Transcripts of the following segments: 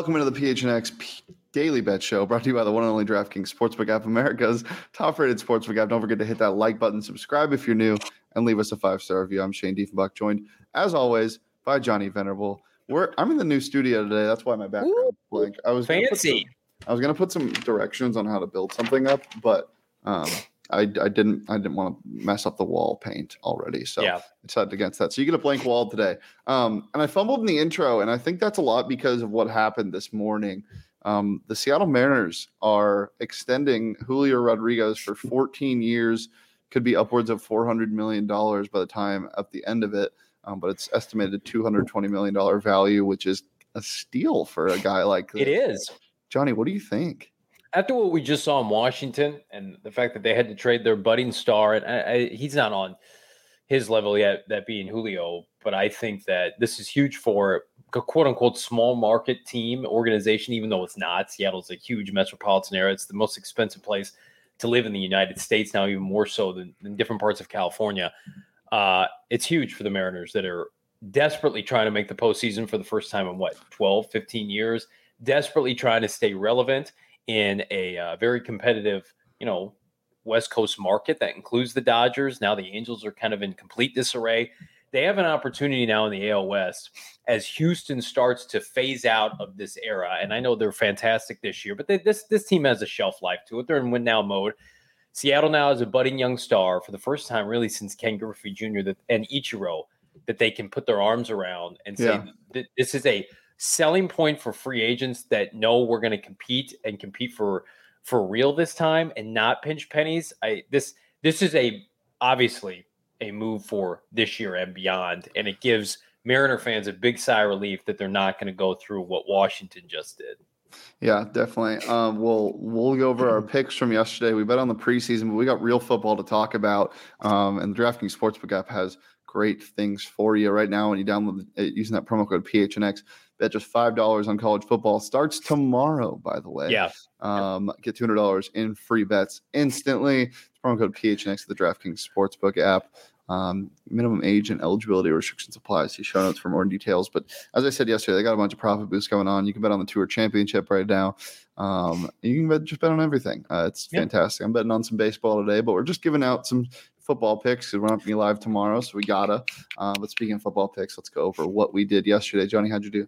welcome into the PHNX P- Daily Bet Show, brought to you by the one and only DraftKings Sportsbook app, America's top-rated sportsbook app. Don't forget to hit that like button, subscribe if you're new, and leave us a five-star review. I'm Shane Diefenbach, joined as always by Johnny Venerable. We're I'm in the new studio today. That's why my background Ooh, blank. I was fancy. some- I was gonna put some directions on how to build something up, but um, I, I didn't I didn't want to mess up the wall paint already. So yeah, I decided against that. So you get a blank wall today. Um, and I fumbled in the intro, and I think that's a lot because of what happened this morning. Um, the Seattle Mariners are extending Julio Rodriguez for 14 years, could be upwards of 400 million dollars by the time at the end of it. Um, but it's estimated 220 million dollar value, which is a steal for a guy like it this. is. Johnny, what do you think? After what we just saw in Washington and the fact that they had to trade their budding star, and I, I, he's not on his level yet, that being Julio, but I think that this is huge for a quote unquote small market team organization, even though it's not. Seattle's a huge metropolitan area. It's the most expensive place to live in the United States now, even more so than, than different parts of California. Uh, it's huge for the Mariners that are desperately trying to make the postseason for the first time in what, 12, 15 years, desperately trying to stay relevant in a uh, very competitive, you know, West Coast market that includes the Dodgers. Now the Angels are kind of in complete disarray. They have an opportunity now in the AL West as Houston starts to phase out of this era. And I know they're fantastic this year, but they, this this team has a shelf life to it. They're in win now mode. Seattle now is a budding young star for the first time, really, since Ken Griffey Jr. And Ichiro that they can put their arms around and say Yeah. this is a selling point for free agents that know we're going to compete and compete for for real this time and not pinch pennies. I this this is a obviously a move for this year and beyond, and it gives Mariner fans a big sigh of relief that they're not going to go through what Washington just did. Yeah, definitely. Um, we'll we'll go over our picks from yesterday. We bet on the preseason, but we got real football to talk about. Um, and the DraftKings Sportsbook app has great things for you right now. When you download it using that promo code PHNX, bet just five dollars on college football. Starts tomorrow, by the way. Yeah, Um, get two hundred dollars in free bets instantly. Promo code PHNX to the DraftKings Sportsbook app. Um, minimum age and eligibility restrictions apply. See show notes for more details. But as I said yesterday, they got a bunch of profit boosts going on. You can bet on the Tour Championship right now. Um, you can bet, just bet on everything. Uh, it's fantastic. I'm betting on some baseball today, but we're just giving out some football picks because we're not going to be live tomorrow, so we gotta. Uh, but speaking of football picks, let's go over what we did yesterday. Johnny, how'd you do?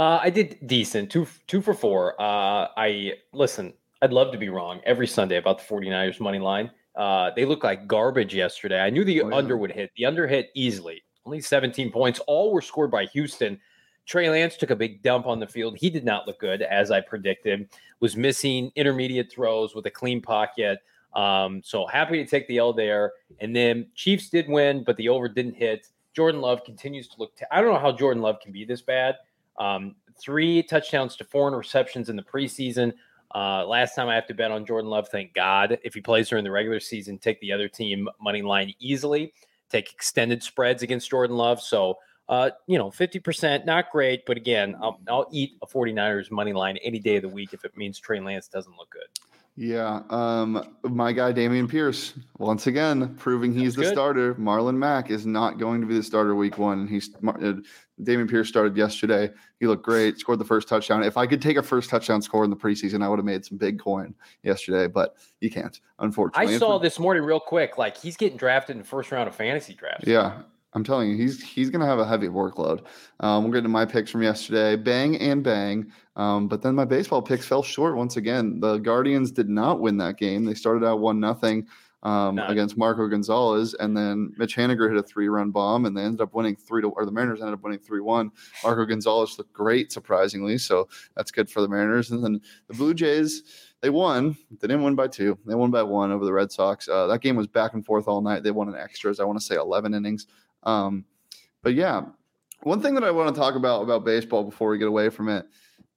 Uh, I did decent, two two for four. Uh, I listen. I'd love to be wrong every Sunday about the 49ers money line. Uh, they look like garbage yesterday. I knew the Oh, yeah. under would hit. The under hit easily. Only 17 points. All were scored by Houston. Trey Lance took a big dump on the field. He did not look good, as I predicted. Was missing intermediate throws with a clean pocket. Um, so happy to take the L there. And then Chiefs did win, but the over didn't hit. Jordan Love continues to look. T- I don't know how Jordan Love can be this bad. Um, three touchdowns to four interceptions in the preseason. Uh, last time I have to bet on Jordan Love, thank God. If he plays during the regular season, take the other team money line easily. Take extended spreads against Jordan Love. So, uh, you know, 50%, not great. But again, I'll, I'll eat a 49ers money line any day of the week if it means Trey Lance doesn't look good. Yeah, um, my guy Dameon Pierce once again proving he's That's the good. starter. Marlon Mack is not going to be the starter week one. He's uh, Dameon Pierce started yesterday. He looked great, scored the first touchdown. If I could take a first touchdown score in the preseason, I would have made some big coin yesterday, but you can't, unfortunately. I saw this morning real quick. Like he's getting drafted in the first round of fantasy drafts. Yeah, I'm telling you, he's he's going to have a heavy workload. Um, we'll get to my picks from yesterday. Bang and bang. Um, but then my baseball picks fell short once again. The Guardians did not win that game. They started out one nothing um, against Marco Gonzales, and then Mitch Haniger hit a three run bomb, and they ended up winning three to or the Mariners ended up winning three one. Marco Gonzales looked great, surprisingly, so that's good for the Mariners. And then the Blue Jays. They won. They didn't win by two. They won by one over the Red Sox. Uh, that game was back and forth all night. They won in extras. I want to say 11 innings. Um, but yeah, one thing that I want to talk about about baseball before we get away from it.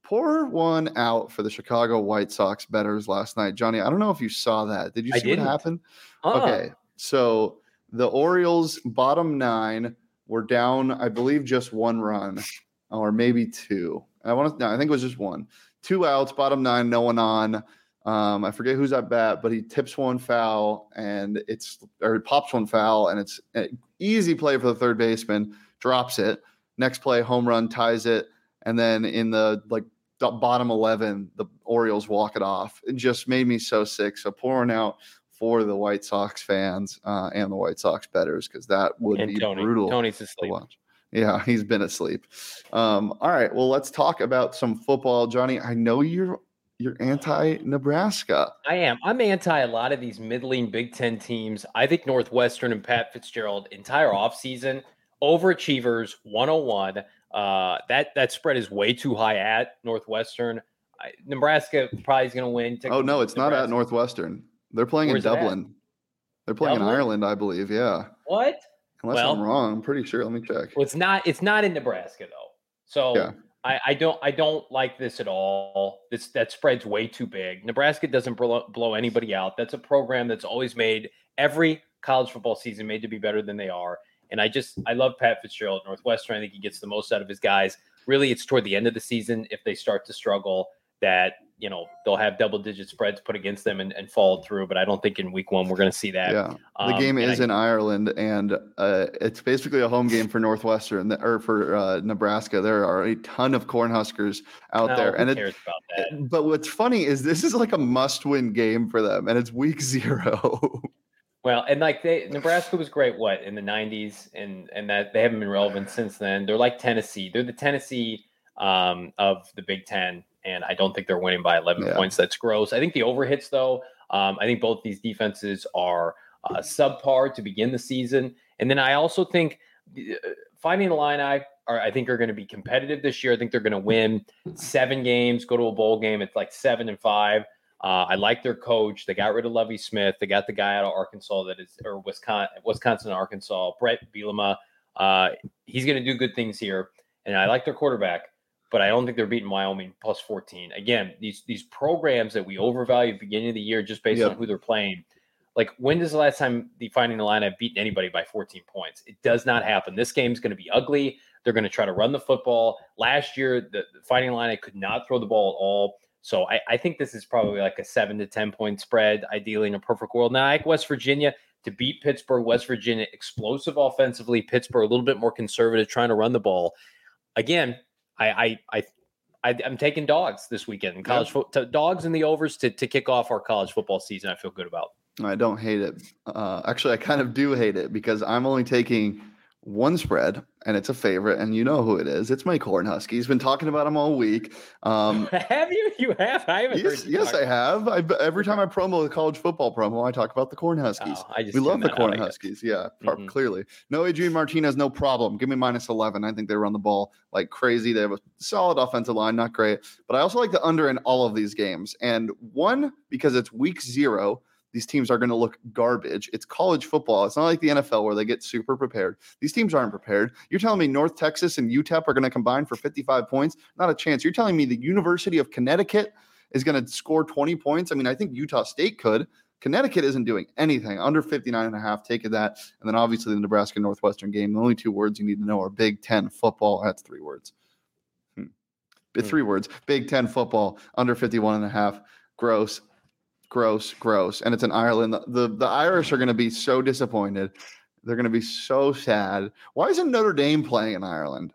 Pour one out for the Chicago White Sox betters last night, Johnny. I don't know if you saw that. Did you see what happened? Uh, Okay, so the Orioles bottom nine were down, I believe, just one run, or maybe two. I want to. No, I think it was just one. Two outs, bottom nine, no one on. Um, I forget who's at bat, but he tips one foul, and it's or he pops one foul, and it's an easy play for the third baseman. Drops it. Next play, home run, ties it, and then in the like the bottom 11, the Orioles walk it off. It just made me so sick. So pouring out for the White Sox fans uh, and the White Sox betters because that would And be Tony. brutal Tony's to asleep. watch. Yeah, he's been asleep. Um, all right, well, let's talk about some football, Johnny. I know you're you're anti-Nebraska. I am. I'm anti a lot of these middling Big Ten teams. I think Northwestern and Pat Fitzgerald entire offseason, overachievers 101. Uh, that that spread is way too high at Northwestern. I, Nebraska probably is going to win. Oh no, it's not at Northwestern. They're playing in Where's at? Dublin. They're playing Dublin? in Ireland, I believe. Yeah, What? unless Well- I'm wrong. I'm pretty sure. Let me check. Well, it's not. It's not in Nebraska though. So Yeah. I, I don't. I don't like this at all. This that spread's way too big. Nebraska doesn't blow, blow anybody out. That's a program that's always made every college football season made to be better than they are. And I just I love Pat Fitzgerald at Northwestern. I think he gets the most out of his guys. Really, it's toward the end of the season if they start to struggle that you know they'll have double digit spreads put against them and, and fall through. But I don't think in week one we're going to see that. Yeah, the Um, game is I- in Ireland, and uh, it's basically a home game for Northwestern or for uh, Nebraska. There are a ton of Cornhuskers out No, there, and it, about that? but what's funny is this is like a must-win game for them, and it's week zero. Well, and like they Nebraska was great, what in the '90s, and and that they haven't been relevant since then. They're like Tennessee. They're the Tennessee um, of the Big Ten, and I don't think they're winning by 11 Yeah. points. That's gross. I think the overhits, though. Um, I think both these defenses are uh, subpar to begin the season, and then I also think uh, Fighting Illini are I think are going to be competitive this year. I think they're going to win seven games, go to a bowl game. It's like seven and five. Uh, I like their coach. They got rid of Lovie Smith. They got the guy out of Arkansas that is, or Wisconsin, Wisconsin, Arkansas, Bret Bielema. Uh, he's going to do good things here, and I like their quarterback. But I don't think they're beating Wyoming plus 14. Again, these these programs that we overvalue at the beginning of the year just based Yep. on who they're playing. Like, when does the last time the Fighting Illini have beaten anybody by 14 points? It does not happen. This game's going to be ugly. They're going to try to run the football. Last year, the, the Fighting Illini could not throw the ball at all. So I, I think this is probably like a seven to 10 point spread, ideally in a perfect world. Now, I like West Virginia to beat Pittsburgh. West Virginia, explosive offensively. Pittsburgh, a little bit more conservative, trying to run the ball. Again, I, I, I, I I'm taking dogs this weekend college football. Dogs in the overs to, to kick off our college football season. I feel good about. I don't hate it. Uh, actually, I kind of do hate it because I'm only taking one spread, and it's a favorite, and you know who it is. It's my Cornhuskies. He's been talking about him all week. Um, have you? You have? I haven't yes, yes, I have. I, every time I promo the college football promo, I talk about the Cornhuskies. Oh, I just we love the that out, I guess. Cornhuskies. Yeah, Mhm. clearly. No Adrian Martinez, no problem. Give me minus 11. I think they run the ball like crazy. They have a solid offensive line, not great. But I also like the under in all of these games. And one, because it's week zero, these teams are going to look garbage. It's college football. It's not like the NFL where they get super prepared. These teams aren't prepared. You're telling me North Texas and UTEP are going to combine for 55 points? Not a chance. You're telling me the University of Connecticut is going to score 20 points? I mean, I think Utah State could. Connecticut isn't doing anything under 59 and a half. Take that. And then obviously the Nebraska Northwestern game. The only two words you need to know are Big Ten football. That's three words. Hmm. Hmm. Three words. Big Ten football under 51 and a half. Gross, gross, gross. And it's in Ireland. The, the, the Irish are going to be so disappointed. They're going to be so sad. Why isn't Notre Dame playing in Ireland?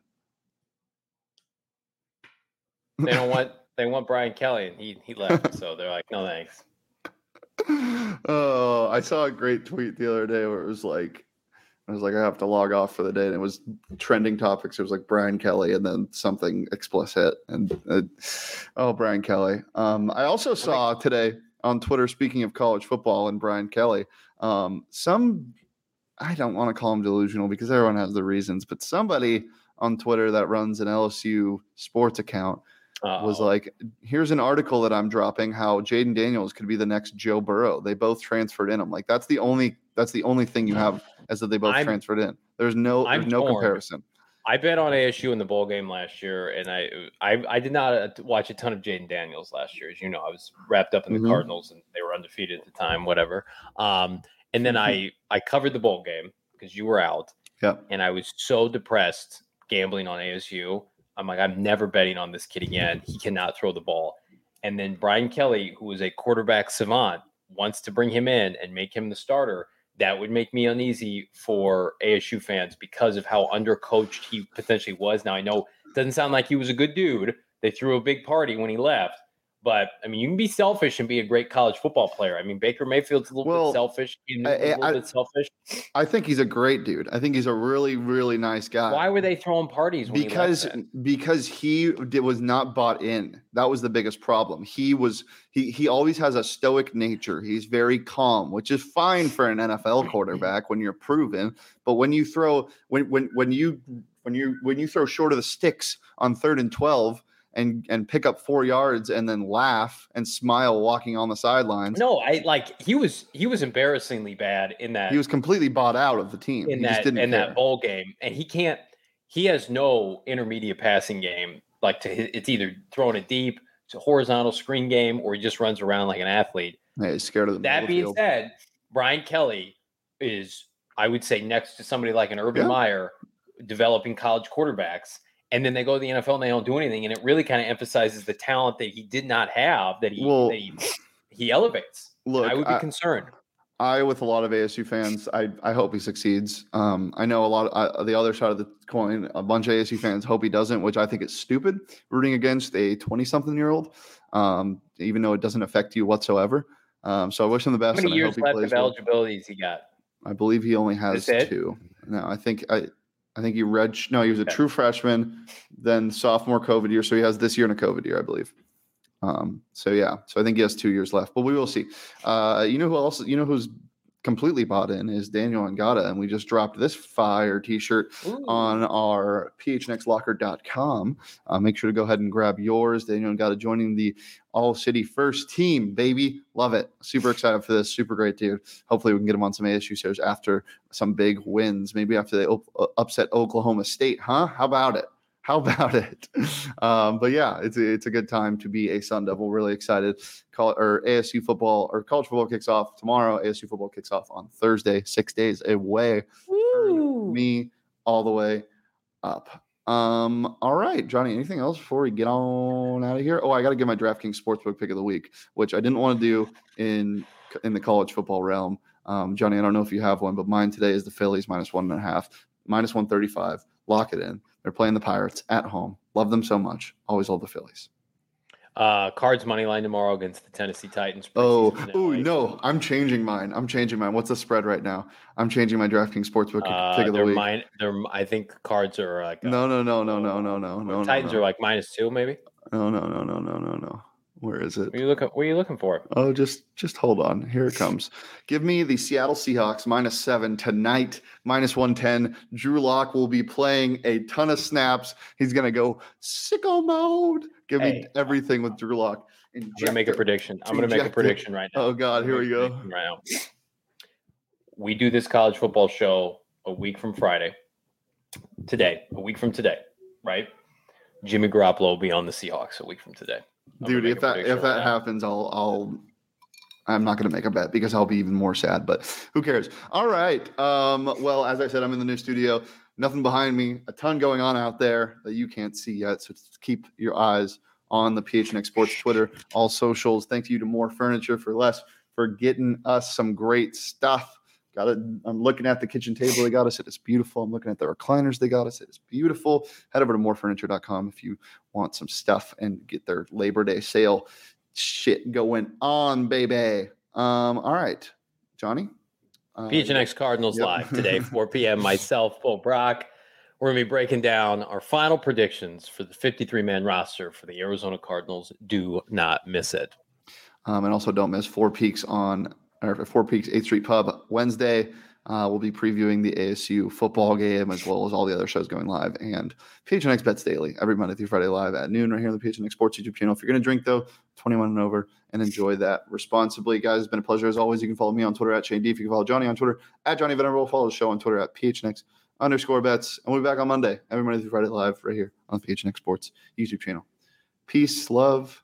They don't want they want Brian Kelly, and he he left. so they're like, no thanks. oh, I saw a great tweet the other day where it was like, I was like, I have to log off for the day, and it was trending topics. It was like Brian Kelly, and then something explicit, and uh, oh, Brian Kelly. Um, I also saw today on Twitter, speaking of college football and Brian Kelly, um, some I don't want to call him delusional because everyone has their reasons, but somebody on Twitter that runs an LSU sports account was Uh-oh. like, here's an article that I'm dropping how Jayden Daniels could be the next Joe Burrow. They both transferred in. I'm like, that's the only that's the only thing you have as that they both I'm- transferred in. There's no I'm there's no torn. comparison. I bet on ASU in the bowl game last year, and I I, I did not uh, watch a ton of Jayden Daniels last year. As you know, I was wrapped up in the Mhm. Cardinals, and they were undefeated at the time. Whatever. Um, and then I I covered the bowl game because you were out, Yeah. and I was so depressed gambling on ASU. I'm like, I'm never betting on this kid again. He cannot throw the ball. And then Brian Kelly, who is a quarterback savant, wants to bring him in and make him the starter. That would make me uneasy for ASU fans because of how undercoached he potentially was. Now I know it doesn't sound like he was a good dude, They threw a big party when he left. But I mean, you can be selfish and be a great college football player. I mean, Baker Mayfield's a little Well, bit selfish. I- a little I- bit selfish. I think he's a great dude. I think he's a really, really nice guy. Why were they throwing parties? When because he because he did, was not bought in. That was the biggest problem. He was he he always has a stoic nature. He's very calm, which is fine for an NFL quarterback when you're proven. But when you throw when when when you when you when you throw short of the sticks on third and twelve and and pick up four yards and then laugh and smile walking on the sidelines. no, I like he was he was embarrassingly bad in that He was completely bought out of the team. in he that didn't in care. that bowl game, and he can't. He has no intermediate passing game. Like to it's either throwing it deep, it's a horizontal screen game, or he just runs around like an athlete. Yeah, he's scared of the That being field. said, Brian Kelly is, I would say, next to somebody like an Urban Yeah. Meyer, developing college quarterbacks. And then they go to the NFL and they don't do anything, and it really kind of emphasizes the talent that he did not have that he Well, that he, he elevates. Look, I would be I- concerned. I, with a lot of ASU fans, I, I hope he succeeds. Um, I know a lot of uh, the other side of the coin, a bunch of ASU fans hope he doesn't, which I think is stupid. Rooting against a 20 something year old, um, even though it doesn't affect you whatsoever. Um, so I wish him the best. How many and I years hope he left plays of well. eligibility he got? I believe he only has two. No, I think I, I think he read. No, he was a Okay. true freshman, then sophomore COVID year. So he has this year and a COVID year, I believe. Um, so yeah, so I think he has two years left, but we will see. Uh, you know who else? You know who's completely bought in is Daniel Angata, and we just dropped this fire T-shirt Ooh. on our phnxlocker.com. Uh, make sure to go ahead and grab yours. Daniel to joining the All City First Team, baby. Love it. Super excited for this. Super great dude. Hopefully, we can get him on some ASU shows after some big wins. Maybe after they op- uh, upset Oklahoma State, huh? How about it? How about it? Um, but yeah, it's a, it's a good time to be a Sun Devil. Really excited. Call or ASU football or college football kicks off tomorrow. ASU football kicks off on Thursday. Six days away me all the way up. Um, all right, Johnny, anything else before we get on out of here? Oh, I got to give my DraftKings Sportsbook pick of the week, which I didn't want to do in in the college football realm. Um, Johnny, I don't know if you have one, but mine today is the Phillies minus one and a half, minus 135. Lock it in. They're playing the Pirates at home. Love them so much. Always love the Phillies. Uh, Cards money line tomorrow against the Tennessee Titans. Oh, oh no, I'm changing mine. I'm changing mine. What's the spread right now? I'm changing my DraftKings Sportsbook Uh, pick of the week. mine. They're. I think cards are like. uh, No, no, no, no, no, no, no, no. Titans no, are like minus two, maybe. No, no, no, no, no, no, no. Where is it? What are you looking? What are you looking for? Oh, just just hold on. Here it comes. Give me the Seattle Seahawks minus seven tonight, minus one ten. Drew Lock will be playing a ton of snaps. He's gonna go sicko mode. Give me everything with Drew Lock. I'm gonna make a prediction. I'm gonna make a prediction right now. Oh God, here we go. Right now. We do this college football show a week from Friday. Today, a week from today, right? Jimmy Garoppolo will be on the Seahawks a week from today. I'm Dude, if that if that right happens, I'll I'll I'm not going to make a bet because I'll be even more sad, but who cares? All right. Um, well, as I said, I'm in the new studio. Nothing behind me. A ton going on out there that you can't see yet. So just keep your eyes on the PHNX Sports Twitter, all socials. Thank you to More Furniture for Less for getting us some great stuff. Got it. I'm looking at the kitchen table they got us. It is beautiful. I'm looking at the recliners they got us. It is beautiful. Head over to morefurniture.com if you want some stuff and get their Labor Day sale shit going on, baby. Um, all right, Johnny. Uh, PHNX Cardinals Yep. live today, 4 p.m. Myself, Bo Brack. We're going to be breaking down our final predictions for the 53 man roster for the Arizona Cardinals. Do not miss it. Um, and also don't miss Four Peaks on or Four Peaks Eighth Street Pub Wednesday. Uh, we'll be previewing the ASU football game as well as all the other shows going live and PHNX Bets Daily every Monday through Friday live at noon right here on the PHNX Sports YouTube channel. If you're going to drink though, 21 and over and enjoy that responsibly. Guys, it's been a pleasure as always. You can follow me on Twitter at Shane D. If you can follow Johnny on Twitter at Johnny Venerable, follow the show on Twitter at PHNX underscore bets. And we'll be back on Monday, every Monday through Friday live right here on the PHNX Sports YouTube channel. Peace, love,